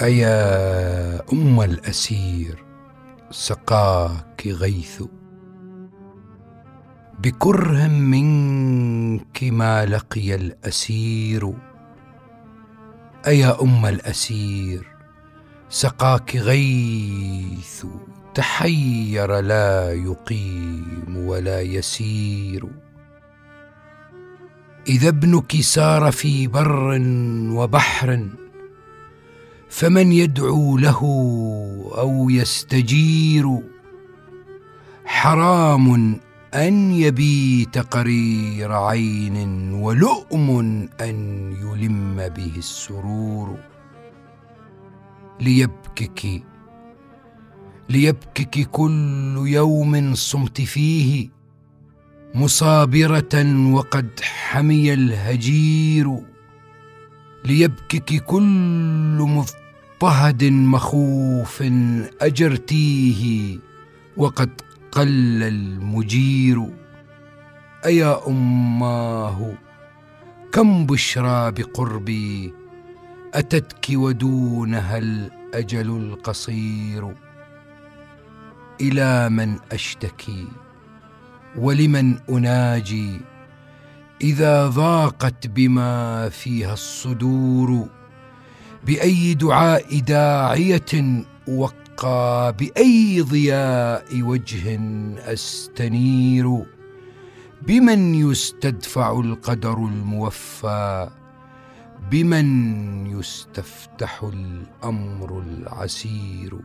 أيا أم الأسير سقاك غيث؟ بكره منك ما لقي الأسير. أيا أم الأسير سقاك غيث؟ تحير لا يقيم ولا يسير. إذا ابنك سار في بر وبحر فمن يدعو له أو يستجير حرام أن يبيت قرير عين ولؤم أن يلم به السرور. ليبكك ليبكك كل يوم صمت فيه مصابرة وقد حمي الهجير. ليبكك كل مضطر طهد مخوف أجرتيه وقد قل المجير. أيا أماه كم بشرى بقربي أتتك ودونها الأجل القصير. إلى من أشتكي ولمن أناجي إذا ضاقت بما فيها الصدور. بأي دعاء داعية وقى بأي ضياء وجه أستنير بمن يستدفع القدر الموفى بمن يستفتح الأمر العسير